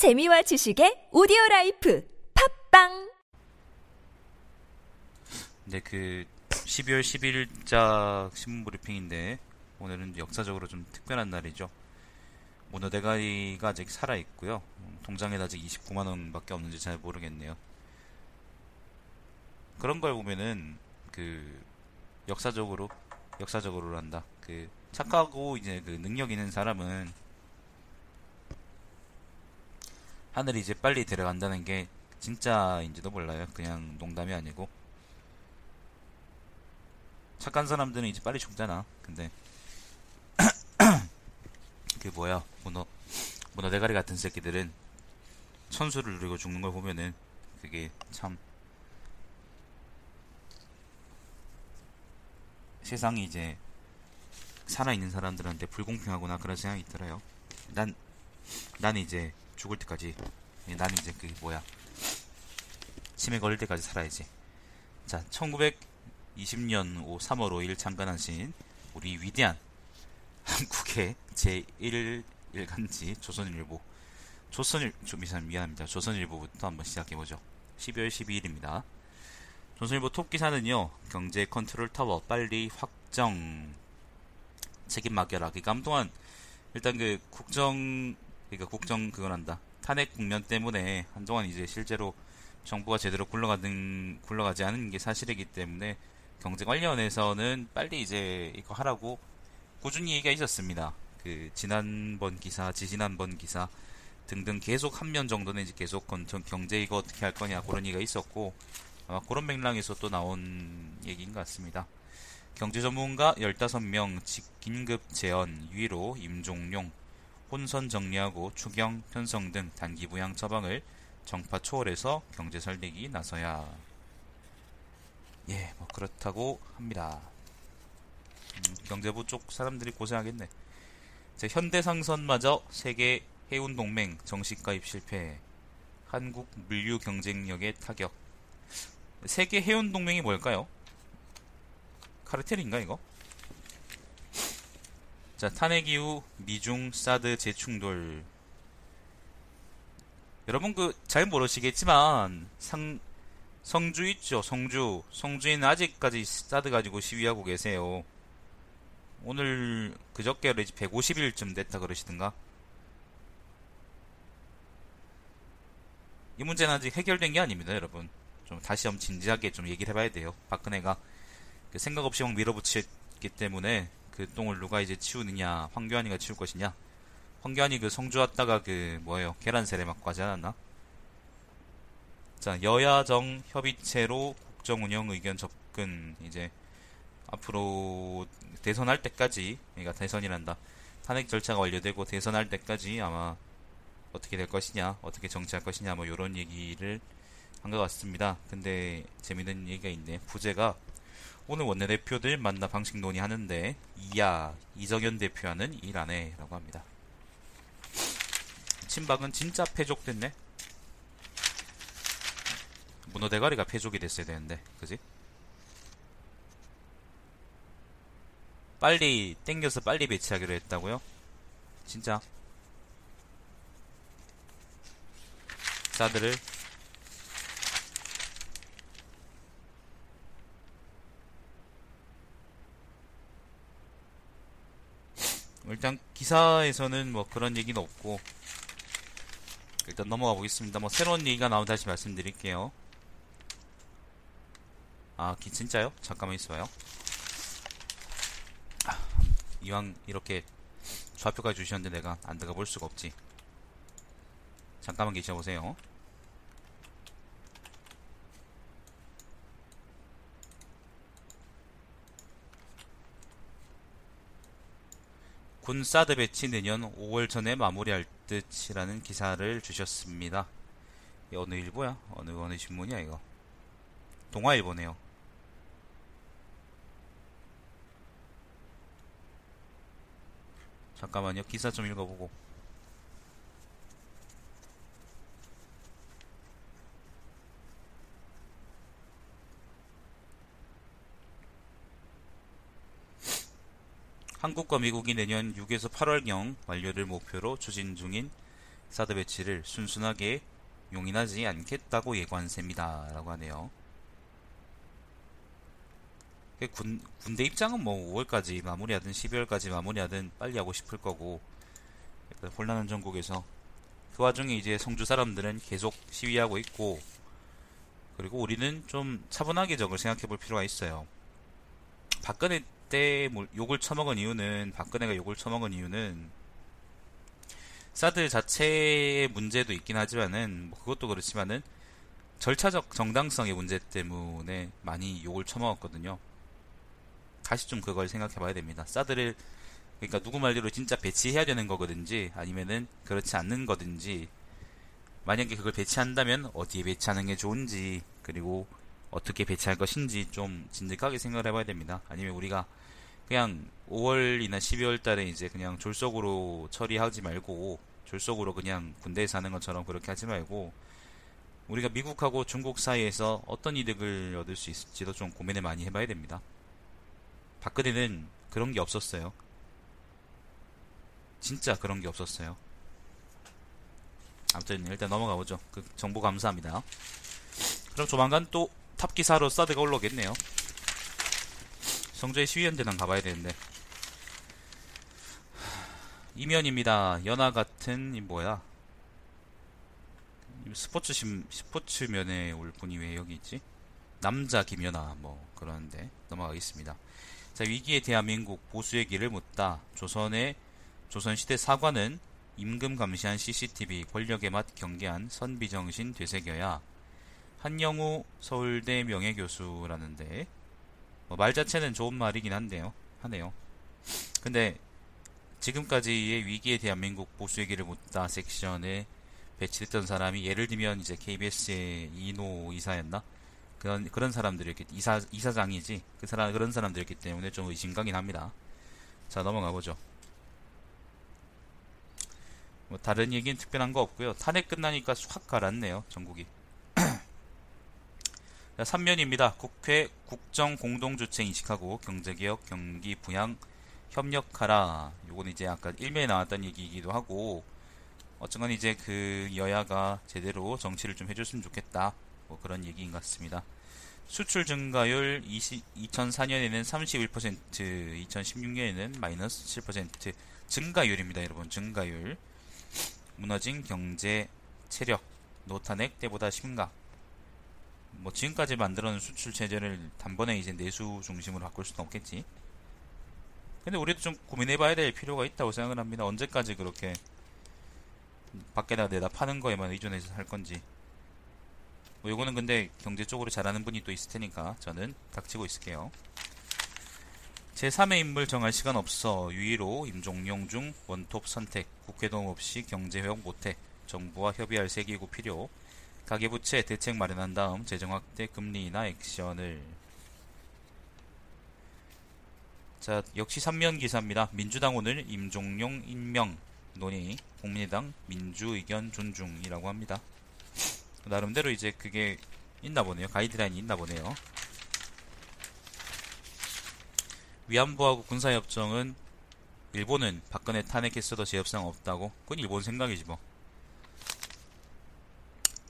재미와 지식의 오디오 라이프 팟빵 네, 그 12월 10일자 신문 브리핑인데 오늘은 역사적으로 좀 특별한 날이죠. 문어대가리가 아직 살아 있고요. 통장에 아직 29만 원밖에 없는지 잘 모르겠네요. 그런 걸 보면은 그 역사적으로 역사적으로 한다. 그 착하고 이제 그 능력 있는 사람은 하늘이 이제 빨리 들어간다는 게 진짜인지도 몰라요. 그냥 농담이 아니고 착한 사람들은 이제 빨리 죽잖아. 근데 그 뭐야 문어 문어 대가리 같은 새끼들은 천수를 누리고 죽는 걸 보면은 그게 참 세상이 이제 살아있는 사람들한테 불공평하구나 그런 생각이 들어요. 난, 난 이제 죽을 때까지, 난 이제 그 뭐야, 치매 걸릴 때까지 살아야지. 자, 1920년 5, 3월 5일 창간하신 우리 위대한 한국의 제1 일간지 조선일보. 조선일, 좀 미안합니다. 조선일보부터 한번 시작해보죠. 12월 12일입니다. 조선일보 톱 기사는요, 경제 컨트롤 타워 빨리 확정 책임 맡겨라. 그러니까 한동안 일단 그 국정 그러니까 국정 그걸 한다. 탄핵 국면 때문에 한동안 이제 실제로 정부가 제대로 굴러가는 굴러가지 않은 게 사실이기 때문에 경제 관련해서는 빨리 이제 이거 하라고 꾸준히 얘기가 있었습니다. 그 지난번 기사, 지지난번 기사 등등 계속 한 면 정도는 이제 계속 경제 이거 어떻게 할 거냐 그런 얘기가 있었고 아마 그런 맥락에서 또 나온 얘기인 것 같습니다. 경제 전문가 15명 긴급 재원 위로 임종용 혼선 정리하고 추경 편성 등 단기 부양 처방을 정파 초월해서 경제 살리기 나서야 예, 뭐 그렇다고 합니다. 음, 경제부 쪽 사람들이 고생하겠네. 현대상선마저 세계 해운동맹 정식 가입 실패. 한국 물류 경쟁력에 타격. 세계 해운동맹이 뭘까요? 카르텔인가 이거? 자 탄핵 이후 미중 사드 재충돌. 여러분 그 잘 모르시겠지만 상 성주 있죠? 성주. 성주에는 아직까지 사드 가지고 시위하고 계세요. 오늘 그저께 150일쯤 됐다 그러시던가? 이 문제는 아직 해결된 게 아닙니다 여러분. 좀 다시 한번 진지하게 좀 얘기를 해봐야 돼요. 박근혜가 그 생각 없이 막 밀어붙였기 때문에 그 똥을 누가 이제 치우느냐 황교안이가 치울 것이냐. 황교안이 그 성주 왔다가 그 뭐예요? 계란 세례 맞고 하지 않았나? 자 여야정 협의체로 국정 운영 의견 접근 이제 앞으로 대선할 때까지 그러니까 대선이란다. 탄핵 절차가 완료되고 대선할 때까지 아마 어떻게 될 것이냐 어떻게 정치할 것이냐 뭐 이런 얘기를 한 것 같습니다. 근데 재밌는 얘기가 있네. 부제가 오늘 원내대표들 만나 방식 논의하는데 이야 이정현 대표와는 일 안 해 라고 합니다. 친박은 진짜 패족됐네. 문어 대가리가 패족이 됐어야 되는데 그지? 빨리 땡겨서 빨리 배치하기로 했다고요? 진짜 사드를 일단 기사에서는 뭐 그런 얘기는 없고 일단 넘어가 보겠습니다. 뭐 새로운 얘기가 나오면 다시 말씀드릴게요. 아, 기 진짜요? 잠깐만 있어요. 아, 이왕 이렇게 좌표까지 주셨는데 내가 안 들어가 볼 수가 없지. 잠깐만 계셔보세요. 군 사드 배치 내년 5월 전에 마무리할 듯이라는 기사를 주셨습니다. 어느 일보야? 어느 어느 신문이야 이거? 동아일보네요. 잠깐만요. 기사 좀 읽어보고. 한국과 미국이 내년 6에서 8월경 완료를 목표로 추진 중인 사드 배치를 순순하게 용인하지 않겠다고 셈이다. 라고 하네요. 그 군, 군대 입장은 뭐 5월까지 마무리하든 12월까지 마무리하든 빨리 하고 싶을 거고 혼란한 전국에서 그 와중에 이제 성주 사람들은 계속 시위하고 있고 그리고 우리는 좀 차분하게 적을 생각해 볼 필요가 있어요. 박근혜 때 욕을 처먹은 이유는 박근혜가 욕을 처먹은 이유는 사드 자체의 문제도 있긴 하지만은 뭐 그것도 그렇지만은 절차적 정당성의 문제 때문에 많이 욕을 처먹었거든요. 다시 좀 그걸 생각해 봐야 됩니다. 사드를 그러니까 누구 말대로 진짜 배치해야 되는 거거든지 아니면은 그렇지 않는 거든지 만약에 그걸 배치한다면 어디에 배치하는 게 좋은지 그리고 어떻게 배치할 것인지 좀 진득하게 생각을 해봐야 됩니다. 아니면 우리가 그냥 5월이나 12월 달에 이제 그냥 졸속으로 처리하지 말고 졸속으로 그냥 군대에서 하는 것처럼 그렇게 하지 말고 우리가 미국하고 중국 사이에서 어떤 이득을 얻을 수 있을지도 좀 고민을 많이 해봐야 됩니다. 박근혜는 그런 게 없었어요. 진짜 그런 게 없었어요. 아무튼 일단 넘어가 보죠. 그 정보 감사합니다. 그럼 조만간 또 탑기사로 사드가 올라오겠네요. 성주의 시위연대단 가봐야 되는데. 이면입니다. 연화 같은 이 뭐야? 스포츠 심 스포츠 면에 올 분이 왜 여기 있지? 남자 김연아 뭐 그러는데 넘어가겠습니다. 자, 위기의 대한민국 보수의 길을 묻다. 조선의 조선시대 사관은 임금 감시한 CCTV 권력의 맛 경계한 선비정신 되새겨야 한영우 서울대 명예교수라는데 뭐 말 자체는 좋은 말이긴 한데요. 하네요. 근데 지금까지의 위기의 대한민국 보수의 길을 묻다 섹션에 배치됐던 사람이 예를 들면 이제 KBS의 이노 이사였나? 그런 그런 사람들이었기 이사 이사장이지 그 사람 그런 사람들이었기 때문에 좀 의심가긴 합니다. 자 넘어가 보죠. 뭐 다른 얘기는 특별한 거 없고요. 탄핵 끝나니까 확 가랐네요. 전국이. 자, 3면입니다. 국회 국정 공동주체 인식하고 경제개혁 경기 부양 협력하라. 요건 이제 아까 1면에 나왔던 얘기이기도 하고 어쨌건 이제 그 여야가 제대로 정치를 좀 해줬으면 좋겠다. 뭐 그런 얘기인 것 같습니다. 수출 증가율 20, 2004년에는 31%, 2016년에는 마이너스 7% 증가율입니다, 여러분. 증가율. 무너진 경제 체력, 노탄핵 때보다 심각. 뭐 지금까지 만들어놓은 수출 체제를 단번에 이제 내수 중심으로 바꿀 수는 없겠지. 근데 우리도 좀 고민해봐야 될 필요가 있다고 생각을 합니다. 언제까지 그렇게 밖에다 내다 파는 거에만 의존해서 살 건지. 뭐 요거는 근데 경제 쪽으로 잘하는 분이 또 있을 테니까 저는 닥치고 있을게요. 제3의 인물 정할 시간 없어. 유일호, 임종용 중 원톱 선택. 국회 도움 없이 경제 회복 못해. 정부와 협의할 세계구 필요. 가계부채 대책 마련한 다음 재정 확대 금리나 액션을. 자, 역시 3면 기사입니다. 민주당 오늘 임종용 임명 논의. 국민의당 민주 의견 존중이라고 합니다. 나름대로 이제 그게 있나 보네요. 가이드라인이 있나 보네요. 위안부하고 군사협정은 일본은 박근혜 탄핵했어도 제 협상 없다고? 그건 일본 생각이지 뭐.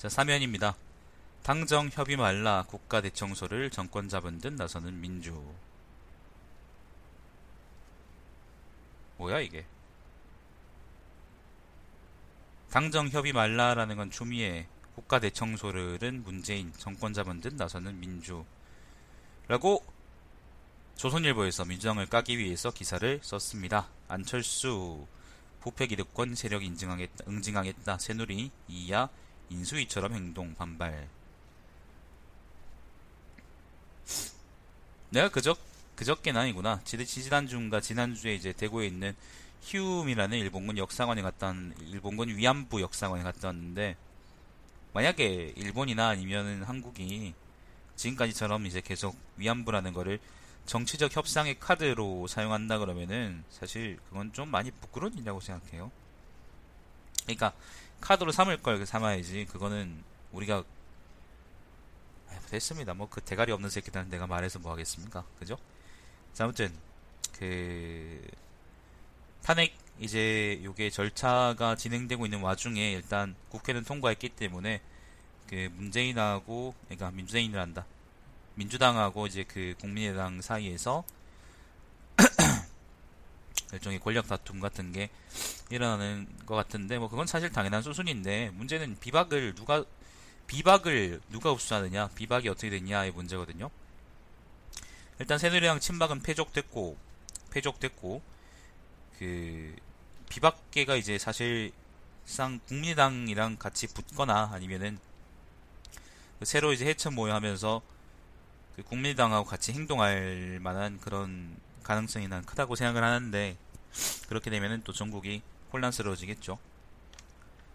자, 사면입니다. 당정 협의 말라 국가 대청소를 정권 잡은 듯 나서는 민주. 뭐야 이게? 당정 협의 말라라는 건 추미애, 국가 대청소를은 문재인, 정권 잡은 듯 나서는 민주. 라고 조선일보에서 민주당을 까기 위해서 기사를 썼습니다. 안철수 부패 기득권 세력 인증하겠다, 응징하겠다. 새누리 이야 인수위처럼 행동 반발. 내가 그저 그저께는 아니구나. 지지난주인가 지난주에 이제 대구에 있는 히움이라는 일본군 역사관에 갔다 일본군 위안부 역사관에 갔다 왔는데 만약에 일본이나 아니면 한국이 지금까지처럼 이제 계속 위안부라는 거를 정치적 협상의 카드로 사용한다 그러면은 사실 그건 좀 많이 부끄러운 일이라고 생각해요. 그러니까 카드로 삼을 걸 삼아야지. 그거는 우리가 됐습니다. 뭐 그 대가리 없는 새끼들은 내가 말해서 뭐 하겠습니까? 그죠? 자, 아무튼 그 탄핵 이제 요게 절차가 진행되고 있는 와중에 일단 국회는 통과했기 때문에 그 문재인하고 그러니까 민주당이란다 민주당하고 이제 그 국민의당 사이에서 일종의 권력 다툼 같은 게 일어나는 것 같은데 뭐 그건 사실 당연한 수순인데 문제는 비박을 누가 비박을 누가 흡수하느냐 비박이 어떻게 됐냐의 문제거든요. 일단 새누리당 친박은 패족됐고 패족됐고 그 비박계가 이제 사실상 국민의당이랑 같이 붙거나 아니면은 그 새로 이제 해체 모여하면서 그 국민의당하고 같이 행동할 만한 그런 가능성이 난 크다고 생각을 하는데 그렇게 되면은 또 전국이 혼란스러워지겠죠.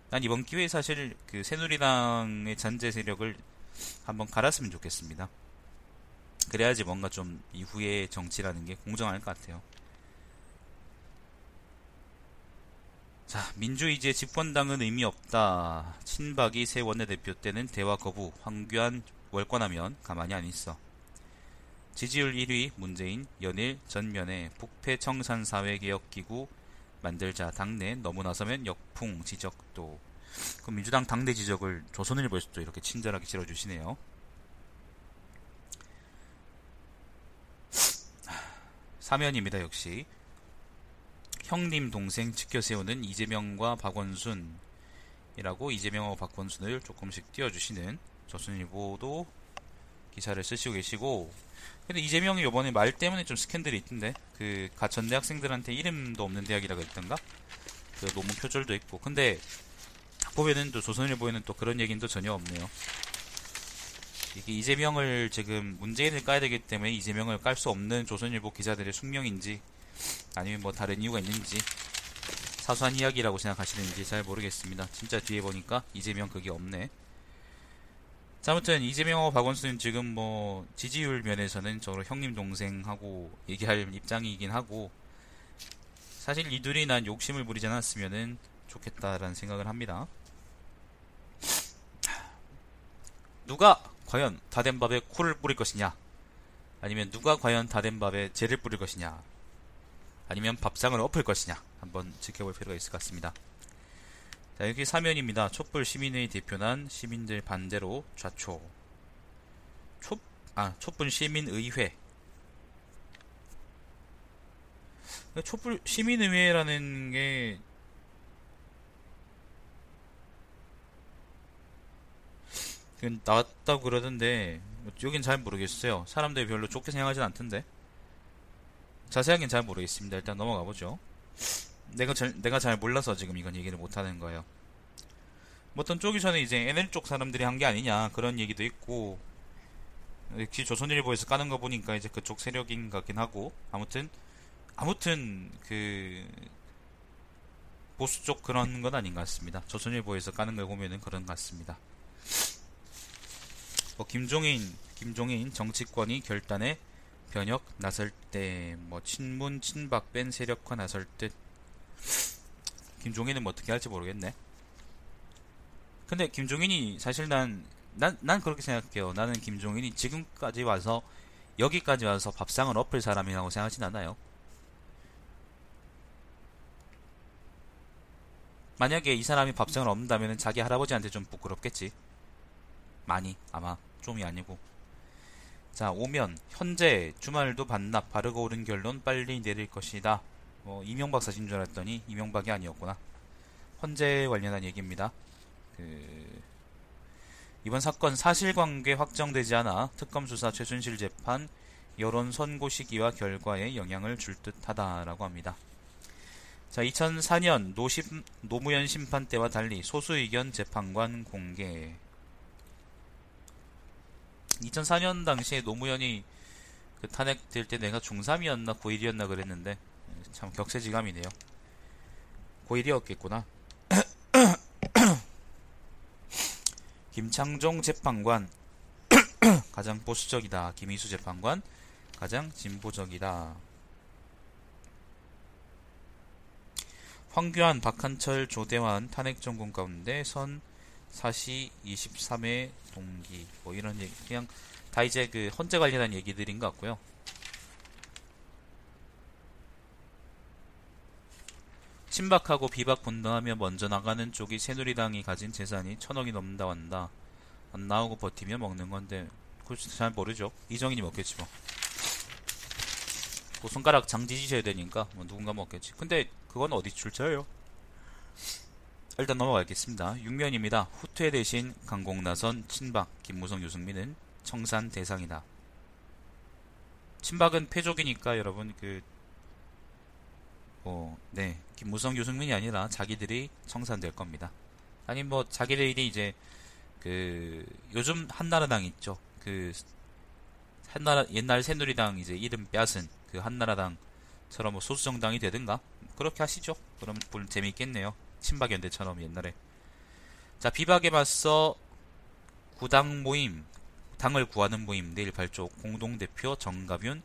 난 이번 기회에 사실 그 새누리당의 잔재 세력을 한번 갈았으면 좋겠습니다. 그래야지 뭔가 좀 이후의 정치라는 게 공정할 것 같아요. 자, 민주이제 집권당은 의미 없다. 친박이 새 원내대표 때는 대화 거부, 황교안 월권하면 가만히 안 있어. 지지율 1위 문재인 연일 전면에 북패 청산 사회개혁기구 만들자 당내 너무 나서면 역풍 지적도 그 민주당 당내 지적을 조선일보에서 도 이렇게 친절하게 실어주시네요. 사면입니다 역시 형님 동생 지켜 세우는 이재명과 박원순이라고 이재명하고 박원순을 조금씩 띄워주시는 조선일보도 기사를 쓰시고 계시고 근데 이재명이 요번에 말 때문에 좀 스캔들이 있던데. 그 가천대 학생들한테 이름도 없는 대학이라고 했던가? 그 논문 표절도 있고. 근데 보면은 또 조선일보에는 또 그런 얘기는 또 전혀 없네요. 이게 이재명을 지금 문재인을 까야 되기 때문에 이재명을 깔 수 없는 조선일보 기자들의 숙명인지 아니면 뭐 다른 이유가 있는지 사소한 이야기라고 생각하시는지 잘 모르겠습니다. 진짜 뒤에 보니까 이재명 그게 없네 자, 아무튼 이재명하고 박원순은 지금 뭐 지지율 면에서는 저로 형님 동생하고 얘기할 입장이긴 하고 사실 이 둘이 난 욕심을 부리지 않았으면은 좋겠다라는 생각을 합니다. 누가 과연 다 된 밥에 코를 뿌릴 것이냐? 아니면 누가 과연 다 된 밥에 재를 뿌릴 것이냐? 아니면 밥상을 엎을 것이냐? 한번 지켜볼 필요가 있을 것 같습니다. 자, 여기 사면입니다. 촛불 시민회의 대표난 시민들 반대로 좌초. 촛, 아, 촛불 시민의회. 촛불 시민의회라는 게, 나왔다고 그러던데, 여긴 잘 모르겠어요. 사람들이 별로 좋게 생각하진 않던데. 자세하긴 잘 모르겠습니다. 일단 넘어가 보죠. 내가 잘, 내가 잘 몰라서 지금 이건 얘기를 못하는 거예요. 뭐 어떤 쪽에서는 이제 NL 쪽 사람들이 한 게 아니냐 그런 얘기도 있고 역시 조선일보에서 까는 거 보니까 이제 그쪽 세력인 것 같긴 하고 아무튼 아무튼 그 보수 쪽 그런 건 아닌 것 같습니다. 조선일보에서 까는 걸 보면은 그런 것 같습니다. 뭐 김종인 김종인 정치권이 결단에 변혁 나설 때 뭐 친문 친박 뺀 세력화 나설 듯 김종인은 뭐 어떻게 할지 모르겠네. 근데 김종인이 사실 난, 난, 난 그렇게 생각해요. 나는 김종인이 지금까지 와서, 여기까지 와서 밥상을 엎을 사람이라고 생각하진 않아요. 만약에 이 사람이 밥상을 엎는다면 자기 할아버지한테 좀 부끄럽겠지. 많이, 아마. 좀이 아니고. 자, 오면, 현재, 주말도 반납, 바르고 오른 결론 빨리 내릴 것이다. 뭐, 이명박 사진 줄 알았더니, 이명박이 아니었구나. 헌재 관련한 얘기입니다. 그 이번 사건 사실관계 확정되지 않아 특검 수사 최순실 재판 여론 선고 시기와 결과에 영향을 줄 듯하다라고 합니다. 자, 2004년 노심, 노무현 심판 때와 달리 소수 의견 재판관 공개. 2004년 당시에 노무현이 그 탄핵될 때 내가 중3이었나 고1이었나 그랬는데 참 격세지감이네요. 고1이었겠구나. 김창종 재판관 가장 보수적이다. 김희수 재판관 가장 진보적이다. 황교안, 박한철, 조대환 탄핵 전공 가운데 선 사시 23회 동기 뭐 이런 얘기 그냥 다 이제 그 헌재 관련한 얘기들인 것 같고요. 친박하고 비박 분당하며 먼저 나가는 쪽이 새누리당이 가진 재산이 천억이 넘는다 한다. 안 나오고 버티며 먹는 건데 그걸 잘 모르죠. 이정인이 먹겠지 뭐. 그 손가락 장 뒤지셔야 되니까 뭐 누군가 먹겠지. 근데 그건 어디 출처예요? 일단 넘어가겠습니다. 6면입니다. 후퇴 대신 강공 나선 친박 김무성 유승민은 청산 대상이다. 친박은 패족이니까 여러분 그 어, 네. 김무성 유승민이 아니라 자기들이 청산될 겁니다. 아니 뭐 자기들이 이제 그 요즘 한나라당 있죠. 그 한나라 옛날 새누리당 이제 이름 뺏은 그 한나라당처럼 뭐 소수정당이 되든가 그렇게 하시죠. 그럼 볼 재미있겠네요. 친박연대처럼 옛날에. 자 비박에 맞서 구당 모임 당을 구하는 모임 내일 발족 공동대표 정가윤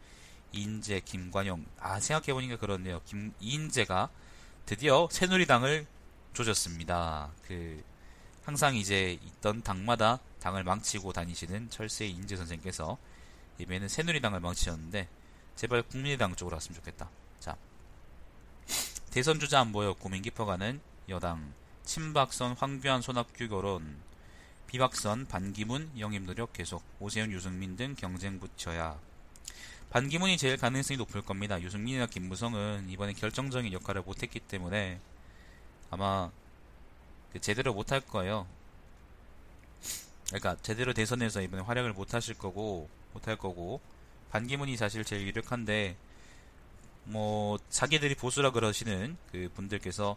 이인재 김관영 아 생각해보니까 그렇네요. 김 이인재가 드디어 새누리당을 조졌습니다. 그 항상 이제 있던 당마다 당을 망치고 다니시는 철새 이인재 선생께서 이번에는 새누리당을 망치셨는데 제발 국민의당 쪽으로 왔으면 좋겠다. 자 대선 주자 안 보여 고민 깊어가는 여당 친박선 황교안 손학규 결혼 비박선 반기문 영입 노력 계속 오세훈 유승민 등 경쟁 붙여야 반기문이 제일 가능성이 높을 겁니다. 유승민이나 김무성은 이번에 결정적인 역할을 못했기 때문에 아마 그 제대로 못할 거예요. 그러니까 제대로 대선에서 이번에 활약을 못하실 거고 못할 거고 반기문이 사실 제일 유력한데 뭐 자기들이 보수라 그러시는 그 분들께서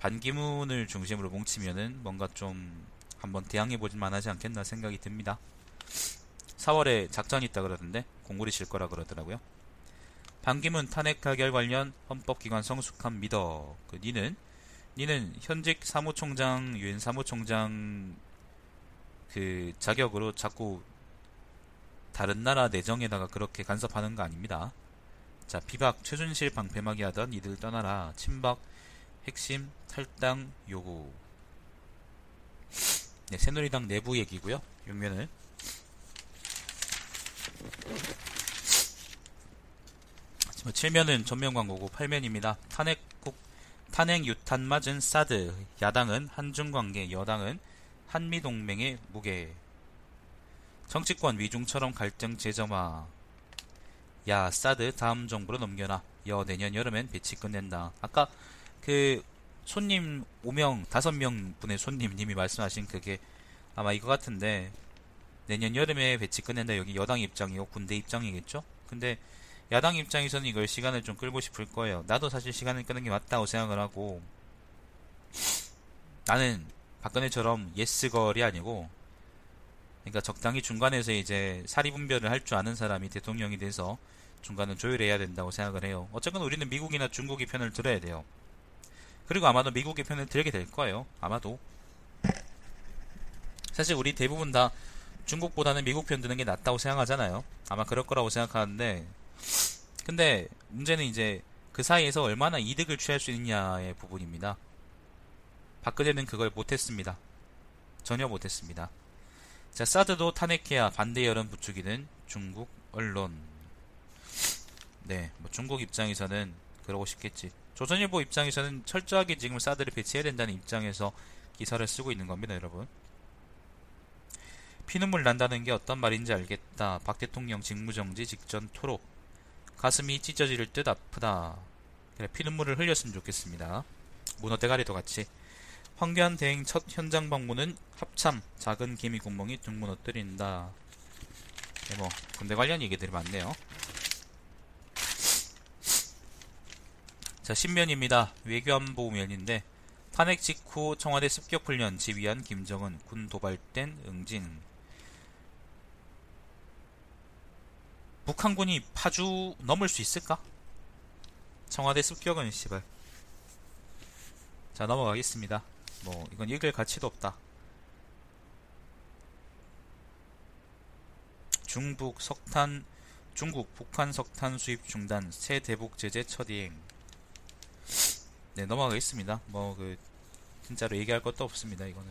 반기문을 중심으로 뭉치면은 뭔가 좀 한번 대항해 보질 만하지 않겠나 생각이 듭니다. 4월에 작전이 있다 그러던데 공고리 실 거라 그러더라고요. 반기문 탄핵 가결 관련 헌법기관 성숙함 믿어. 그 니는 니는 현직 사무총장 유엔 사무총장 그 자격으로 자꾸 다른 나라 내정에다가 그렇게 간섭하는 거 아닙니다. 자 비박 최준실 방패막이 하던 이들 떠나라 친박 핵심 탈당 요구 네, 새누리당 내부 얘기고요. 6면을 뭐 7면은 전면 광고고 8면입니다. 탄핵 국 탄핵 유탄 맞은 사드. 야당은 한중 관계 여당은 한미 동맹의 무게. 정치권 위중처럼 갈등 재점화. 야 사드 다음 정부로 넘겨놔. 여 내년 여름엔 배치 끝낸다. 아까 그 손님 5명 5명 분의 손님 님이 말씀하신 그게 아마 이거 같은데 내년 여름에 배치 끝낸다 여기 여당 입장이고 군대 입장이겠죠 근데 야당 입장에서는 이걸 시간을 좀 끌고 싶을 거예요 나도 사실 시간을 끄는 게 맞다고 생각을 하고 나는 박근혜처럼 예스걸이 아니고 그러니까 적당히 중간에서 이제 사리분별을 할 줄 아는 사람이 대통령이 돼서 중간은 조율해야 된다고 생각을 해요. 어쨌건 우리는 미국이나 중국의 편을 들어야 돼요. 그리고 아마도 미국의 편을 들게 될 거예요. 아마도. 사실 우리 대부분 다 중국보다는 미국 편 드는 게 낫다고 생각하잖아요. 아마 그럴 거라고 생각하는데, 근데 문제는 이제 그 사이에서 얼마나 이득을 취할 수 있느냐의 부분입니다. 박근혜는 그걸 못했습니다. 전혀 못했습니다. 자, 사드도 탄핵해야 반대 여론 부추기는 중국 언론. 네, 뭐 중국 입장에서는 그러고 싶겠지. 조선일보 입장에서는 철저하게 지금 사드를 배치해야 된다는 입장에서 기사를 쓰고 있는 겁니다, 여러분. 피눈물 난다는 게 어떤 말인지 알겠다. 박 대통령 직무정지 직전 토록. 가슴이 찢어질 듯 아프다. 그래, 피눈물을 흘렸으면 좋겠습니다. 문어 대가리도 같이. 황교안 대행 첫 현장 방문은 합참 작은 개미 구멍이 등 무너뜨린다. 네, 뭐 군대 관련 얘기들이 많네요. 자 신면입니다. 외교안보 면인데 탄핵 직후 청와대 습격 훈련 지휘한 김정은 군 도발된 응진. 북한군이 파주 넘을 수 있을까? 청와대 습격은 씨발. 자 넘어가겠습니다. 뭐 이건 읽을 가치도 없다. 중북 석탄 중국 북한 석탄 수입 중단 새 대북 제재 첫 이행. 네 넘어가겠습니다. 뭐 그 진짜로 얘기할 것도 없습니다. 이거는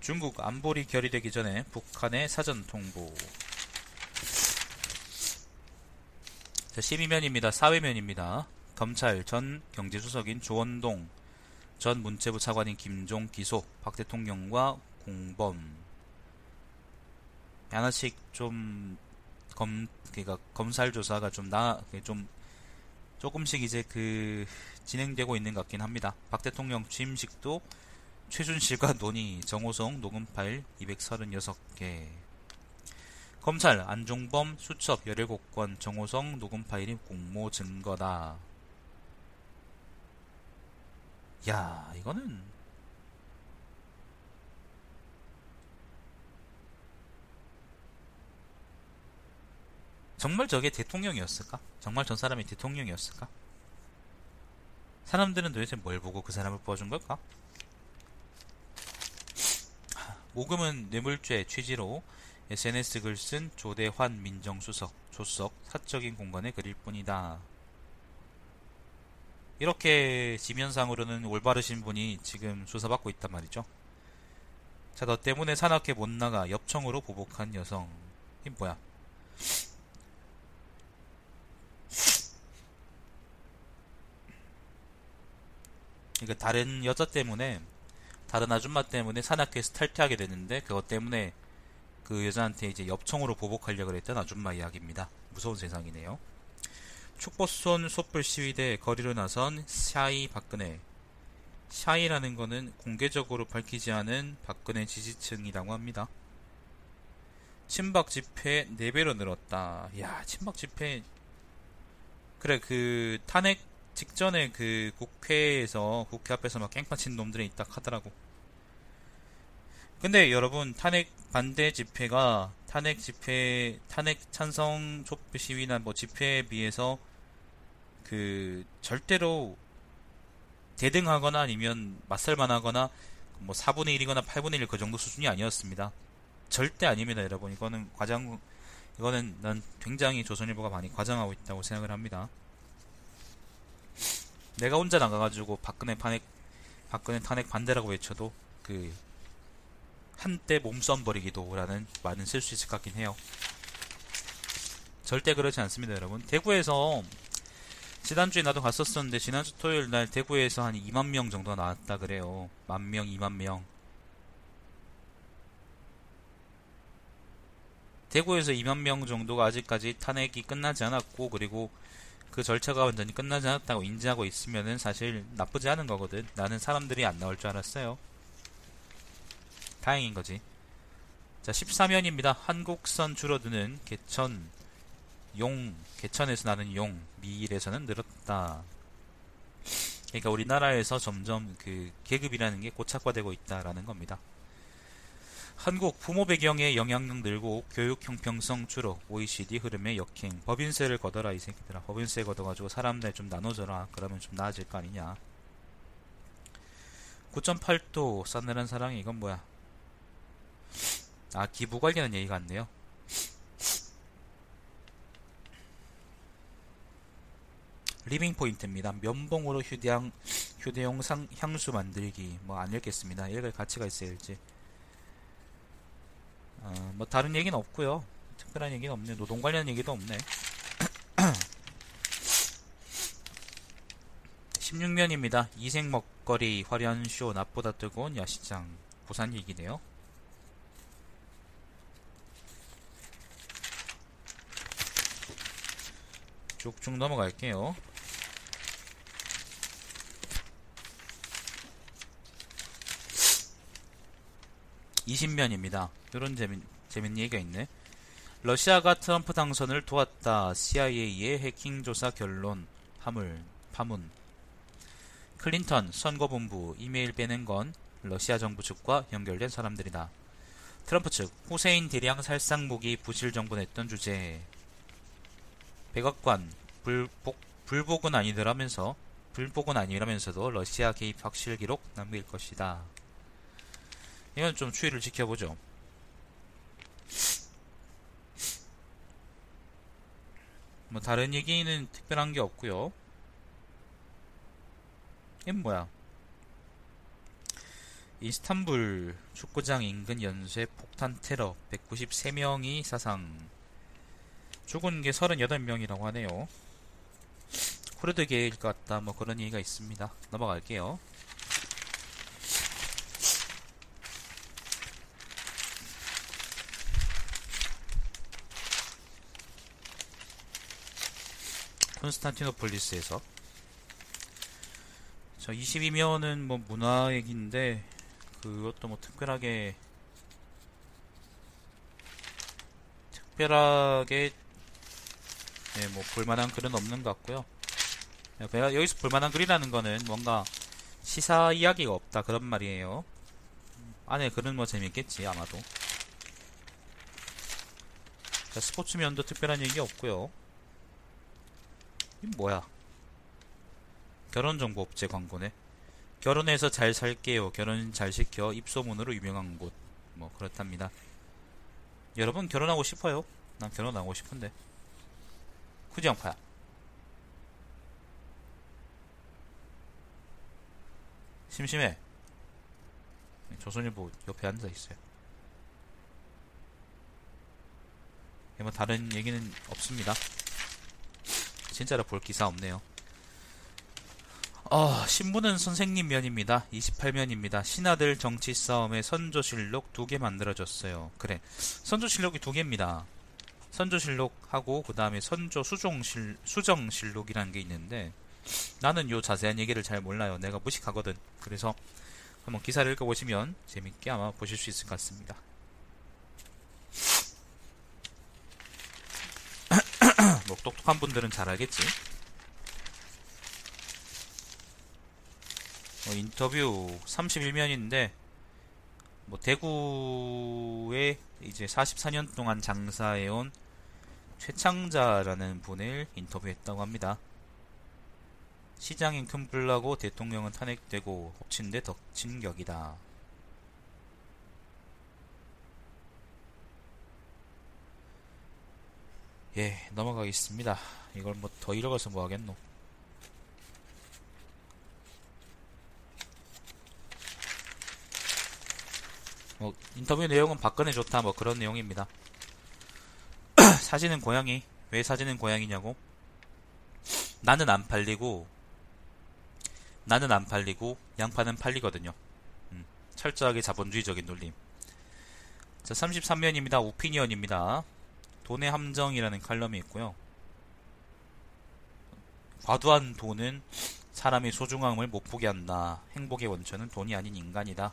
중국 안보리 결의되기 전에 북한의 사전 통보. 자 12면입니다. 사회면입니다. 검찰 전 경제수석인 조원동, 전 문체부 차관인 김종 기소, 박 대통령과 공범. 하나씩 좀 검, 그니까 검찰 조사가 좀 나, 좀 조금씩 이제 그 진행되고 있는 것 같긴 합니다. 박 대통령 취임식도 최준실과 논의, 정호성 녹음 파일 236개. 검찰 안종범 수첩 17건 정호성 녹음 파일이 공모 증거다. 야, 이거는 정말 저게 대통령이었을까? 정말 전 사람이 대통령이었을까? 사람들은 도대체 뭘 보고 그 사람을 뽑아준 걸까? 모금은 뇌물죄 취지로 SNS 글 쓴 조대환 민정수석, 조석 사적인 공간에 그릴 뿐이다. 이렇게 지면상으로는 올바르신 분이 지금 조사받고 있단 말이죠. 자, 너 때문에 산악회 못 나가 엽청으로 보복한 여성. 이 뭐야? 그러니까 다른 여자 때문에 다른 아줌마 때문에 산악회에서 탈퇴하게 됐는데 그것 때문에 그 여자한테 이제 엽청으로 보복하려고 했던 아줌마 이야기입니다. 무서운 세상이네요. 축보손 촛불 시위대 거리로 나선 샤이 박근혜. 샤이라는 거는 공개적으로 밝히지 않은 박근혜 지지층이라고 합니다. 친박 집회 4배로 늘었다. 야, 친박 집회 그래 그 탄핵 직전에 그 국회에서 국회 앞에서 막 깽판 친 놈들이 있다 하더라고. 근데 여러분 탄핵 반대 집회가 탄핵 집회 탄핵 찬성 촛불 시위나 뭐 집회에 비해서 그 절대로 대등하거나 아니면 맞설만 하거나 뭐 4분의 1이거나 8분의 1 그 정도 수준이 아니었습니다. 절대 아닙니다, 여러분. 이거는 과장 이거는 난 굉장히 조선일보가 많이 과장하고 있다고 생각을 합니다. 내가 혼자 나가가지고 박근혜 탄핵 박근혜 탄핵 반대라고 외쳐도 그 한때 몸싸움 버리기도라는 말은 쓸 수 있을 것 같긴 해요. 절대 그렇지 않습니다, 여러분. 대구에서 지난주에 나도 갔었었는데 지난주 토요일 날 대구에서 한 2만 명 정도가 나왔다 그래요. 만 명, 2만 명. 대구에서 2만 명 정도가 아직까지 탄핵이 끝나지 않았고 그리고 그 절차가 완전히 끝나지 않았다고 인지하고 있으면은 사실 나쁘지 않은 거거든. 나는 사람들이 안 나올 줄 알았어요. 다행인 거지. 자, 13년입니다. 한국선 줄어드는 개천, 용, 개천에서 나는 용, 미일에서는 늘었다. 그러니까 우리나라에서 점점 그 계급이라는 게 고착화되고 있다라는 겁니다. 한국 부모 배경의 영향력 늘고 교육 형평성 줄어 OECD 흐름에 역행 법인세를 걷어라 이 새끼들아 법인세 걷어가지고 사람들 좀 나눠줘라 그러면 좀 나아질 거 아니냐 9.8도 싸늘한 사랑이 이건 뭐야 아 기부 관련 얘기 같네요 리빙 포인트입니다. 면봉으로 휴대용, 휴대용 상, 향수 만들기. 뭐, 안 읽겠습니다. 읽을 가치가 있어야지. 어, 뭐 다른 얘기는 없고요. 특별한 얘기는 없네. 노동 관련 얘기도 없네. 16면입니다. 이색 먹거리 화려한 쇼 낮보다 뜨거운 야시장 부산 얘기네요. 쭉쭉 넘어갈게요. 20면입니다. 이런 재밌, 재밌는 얘기가 있네. 러시아가 트럼프 당선을 도왔다. CIA의 해킹 조사 결론. 파물, 파문. 클린턴 선거본부 이메일 빼낸 건 러시아 정부 측과 연결된 사람들이다. 트럼프 측 후세인 대량 살상 무기 부실 정보 냈던 주제. 백악관 불복, 불복은 아니더라면서 불복은 아니라면서도 러시아 개입 확실 기록 남길 것이다. 이건 좀 추이를 지켜보죠. 뭐 다른 얘기는 특별한 게 없고요. 이건 뭐야? 이스탄불 축구장 인근 연쇄 폭탄 테러 193명이 사상 죽은 게 38명이라고 하네요. 프로드계일 것 같다. 뭐 그런 얘기가 있습니다. 넘어갈게요. 콘스탄티노폴리스에서 저 22면은 뭐 문화 얘기인데 그것도 뭐 특별하게 특별하게 네, 뭐 볼만한 글은 없는 것 같고요. 내가 여기서 볼만한 글이라는 거는 뭔가 시사 이야기가 없다 그런 말이에요. 안에 글은 뭐 재밌겠지 아마도. 자, 스포츠 면도 특별한 얘기 없고요. 이 뭐야? 결혼 정보 업체 광고네. 결혼해서 잘 살게요. 결혼 잘 시켜 입소문으로 유명한 곳. 뭐 그렇답니다. 여러분 결혼하고 싶어요? 난 결혼하고 싶은데. 후지영파야. 심심해. 조선일보 옆에 앉아 있어요. 뭐 다른 얘기는 없습니다. 진짜로 볼 기사 없네요. 어, 신문은 선생님 면입니다. 28면입니다. 신하들 정치 싸움의 선조실록 두 개 만들어졌어요. 그래. 선조실록이 두 개입니다. 선조실록하고 그 다음에 선조 수종실, 수정실록이라는 게 있는데 나는 요 자세한 얘기를 잘 몰라요. 내가 무식하거든. 그래서 한번 기사를 읽어보시면 재밌게 아마 보실 수 있을 것 같습니다. 뭐 똑똑한 분들은 잘 알겠지. 어, 인터뷰 31면인데 뭐 대구에 이제 44년 동안 장사해온 최창자라는 분을 인터뷰했다고 합니다. 시장인 큰 불나고 대통령은 탄핵되고 엎친데 덕친 격이다. 예, 넘어가겠습니다. 이걸 뭐 더 읽어서 뭐 하겠노? 뭐 인터뷰 내용은 박근혜 좋다 뭐 그런 내용입니다. 사진은 고양이. 왜 사진은 고양이냐고? 나는 안 팔리고 나는 안 팔리고 양파는 팔리거든요. 음, 철저하게 자본주의적인 논림. 자, 33면입니다. 오피니언입니다. 돈의 함정이라는 칼럼이 있고요. 과도한 돈은 사람의 소중함을 못 보게 한다. 행복의 원천은 돈이 아닌 인간이다.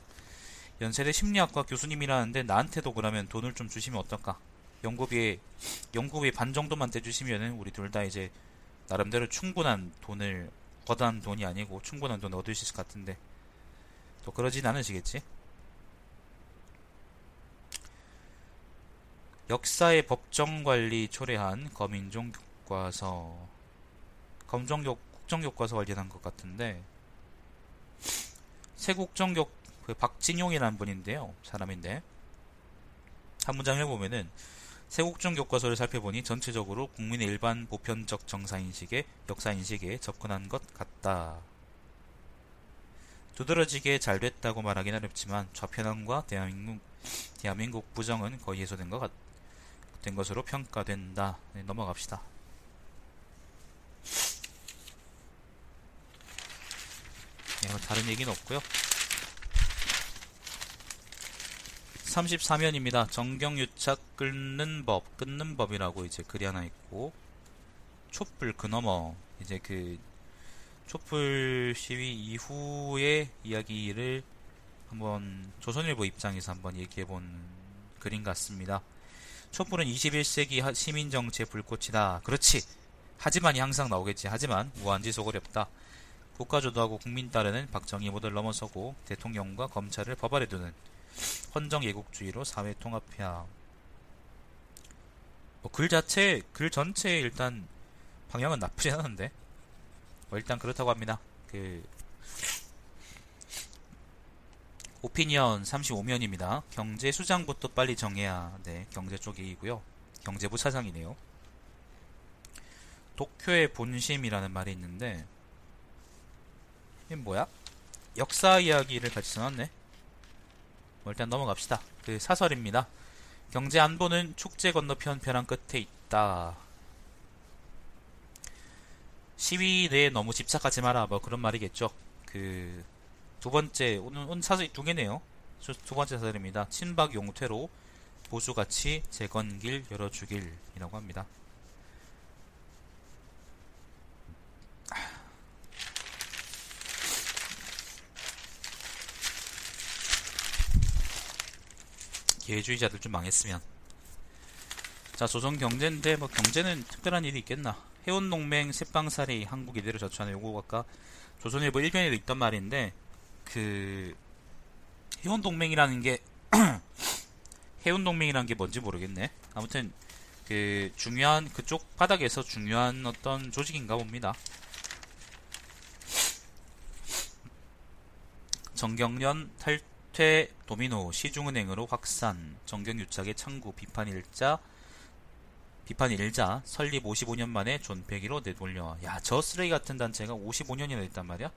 연세대 심리학과 교수님이라는데 나한테도 그러면 돈을 좀 주시면 어떨까? 연구비에 연구비 반 정도만 떼주시면은 우리 둘 다 이제 나름대로 충분한 돈을 거대한 돈이 아니고 충분한 돈 얻을 수 있을 것 같은데 또 그러진 않으시겠지? 역사의 법정관리 초래한 검인종 교과서 검정교 국정교과서 관련한 것 같은데 세국정교 그 박진용이라는 분인데요 사람인데 한 문장 해보면은 세국정 교과서를 살펴보니 전체적으로 국민의 일반 보편적 정사인식에 역사인식에 접근한 것 같다. 두드러지게 잘 됐다고 말하기는 어렵지만 좌편향과 대한민국, 대한민국 부정은 거의 해소된 것 같, 된 것으로 평가된다. 네, 넘어갑시다. 네, 뭐 다른 얘기는 없고요. 34면입니다. 정경유착 끊는 법, 끊는 법이라고 이제 글이 하나 있고 촛불 그 너머 이제 그 촛불 시위 이후의 이야기를 한번 조선일보 입장에서 한번 얘기해 본 글인 같습니다. 촛불은 21세기 시민정치의 불꽃이다. 그렇지. 하지만이 항상 나오겠지. 하지만 무한지속 어렵다. 국가주도하고 국민 따르는 박정희 모델 넘어서고 대통령과 검찰을 법아래 두는 헌정 예국주의로 사회 통합해야. 뭐 글 자체, 글 전체 일단 방향은 나쁘지 않은데. 뭐 일단 그렇다고 합니다. 그 오피니언 35면입니다. 경제 수장부터 빨리 정해야 네, 경제 쪽이고요. 경제부 차장이네요. 도쿄의 본심이라는 말이 있는데 이게 뭐야? 역사 이야기를 같이 써놨네. 뭐 일단 넘어갑시다. 그 사설입니다. 경제 안보는 축제 건너편 벼랑 끝에 있다. 시위에 너무 집착하지 마라 뭐 그런 말이겠죠. 그 두 번째 오늘 오늘 사설 두 개네요. 두, 두 번째 사설입니다. 친박 용퇴로 보수가치 재건길 열어주길이라고 합니다. 기회주의자들 좀 망했으면. 자, 조선 경제인데 뭐 경제는 특별한 일이 있겠나? 해운동맹 새빵살이 한국 이대로 저축하는 요거 아까 조선일보 일변에도 있던 말인데 그 해운동맹이라는 게 해운동맹이라는 게 뭔지 모르겠네. 아무튼 그 중요한 그쪽 바닥에서 중요한 어떤 조직인가 봅니다. 정경련 탈 퇴 도미노 시중은행으로 확산. 정경유착의 창구 비판 일자 비판 일자 설립 55년 만에 존폐기로 내돌려. 야 저 쓰레기 같은 단체가 55년이나 됐단 말이야?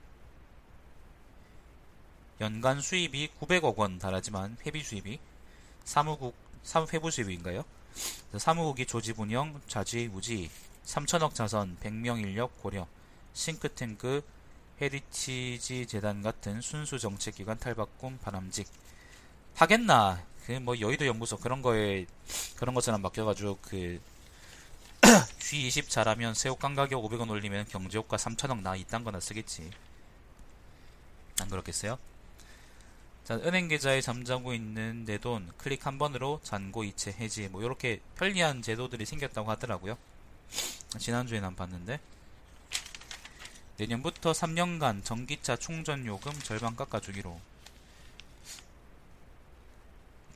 연간 수입이 900억 원 달하지만 회비 수입이 사무국 사무 회부 수입인가요? 사무국이 조직 운영 좌지우지 3천억 자선 100명 인력 고려 싱크탱크 헤리티지 재단 같은 순수 정책기관 탈바꿈 바람직. 하겠나? 그 뭐 여의도 연구소 그런 거에 그런 것처럼 맡겨가지고 그 G20 잘하면 새우깡 가격 500원 올리면 경제효과 3천억 나 이딴 거나 쓰겠지. 안 그렇겠어요? 자, 은행 계좌에 잠자고 있는 내 돈 클릭 한 번으로 잔고 이체 해지 뭐 이렇게 편리한 제도들이 생겼다고 하더라고요. 지난주에 난 봤는데 내년부터 3년간 전기차 충전 요금 절반 깎아주기로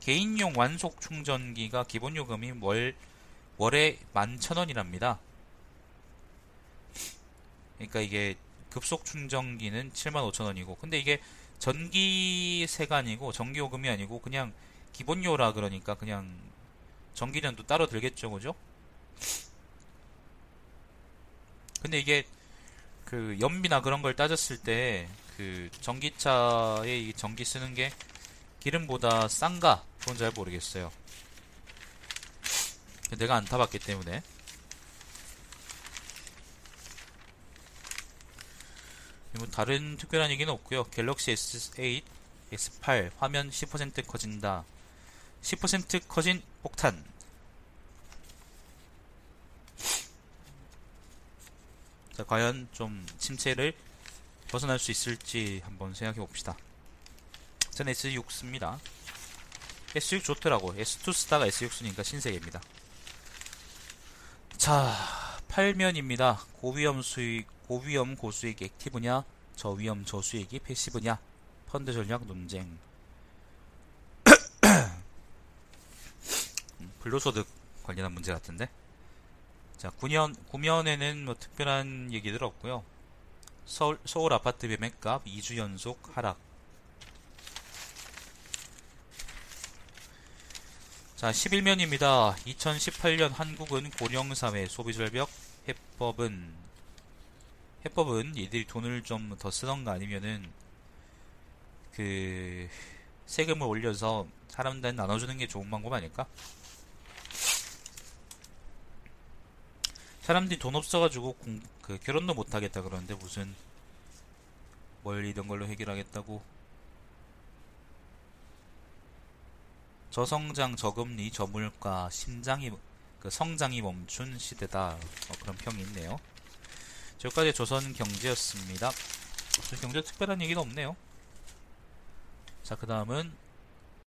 개인용 완속 충전기가 기본 요금이 월 월에 11,000원이랍니다. 그러니까 이게 급속 충전기는 75,000원이고 근데 이게 전기세가 아니고 전기 요금이 아니고 그냥 기본료라 그러니까 그냥 전기료도 따로 들겠죠 그죠? 근데 이게 그 연비나 그런 걸 따졌을 때 그 전기차에 이 전기 쓰는 게 기름보다 싼가? 그건 잘 모르겠어요. 내가 안 타봤기 때문에 뭐 다른 특별한 얘기는 없고요. 갤럭시 S8, S8 화면 10% 커진다. 10% 커진 폭탄. 자, 과연 좀 침체를 벗어날 수 있을지 한번 생각해 봅시다. 전 S6 씁니다. S6 좋더라고. S2 쓰다가 S6 쓰니까 신세계입니다. 자, 8면입니다. 고위험 수익, 고위험 고수익 액티브냐, 저위험 저수익이 패시브냐, 펀드 전략 논쟁. 음, 불로소득 관련한 문제 같은데. 자, 9년, 9면에는 뭐 특별한 얘기들 없고요. 서울, 서울 아파트 매매값 2주 연속 하락. 자, 11면입니다. 2018년 한국은 고령사회 소비절벽 해법은 해법은 이들이 돈을 좀 더 쓰던가 아니면은 그 세금을 올려서 사람들 나눠주는 게 좋은 방법 아닐까? 사람들이 돈 없어가지고 공, 그 결혼도 못하겠다 그러는데 무슨 뭘 이런 걸로 해결하겠다고 저성장 저금리 저물가 심장이 그 성장이 멈춘 시대다 어, 그런 평이 있네요. 지금까지 조선 경제였습니다. 조선 경제 특별한 얘기는 없네요. 자, 그 다음은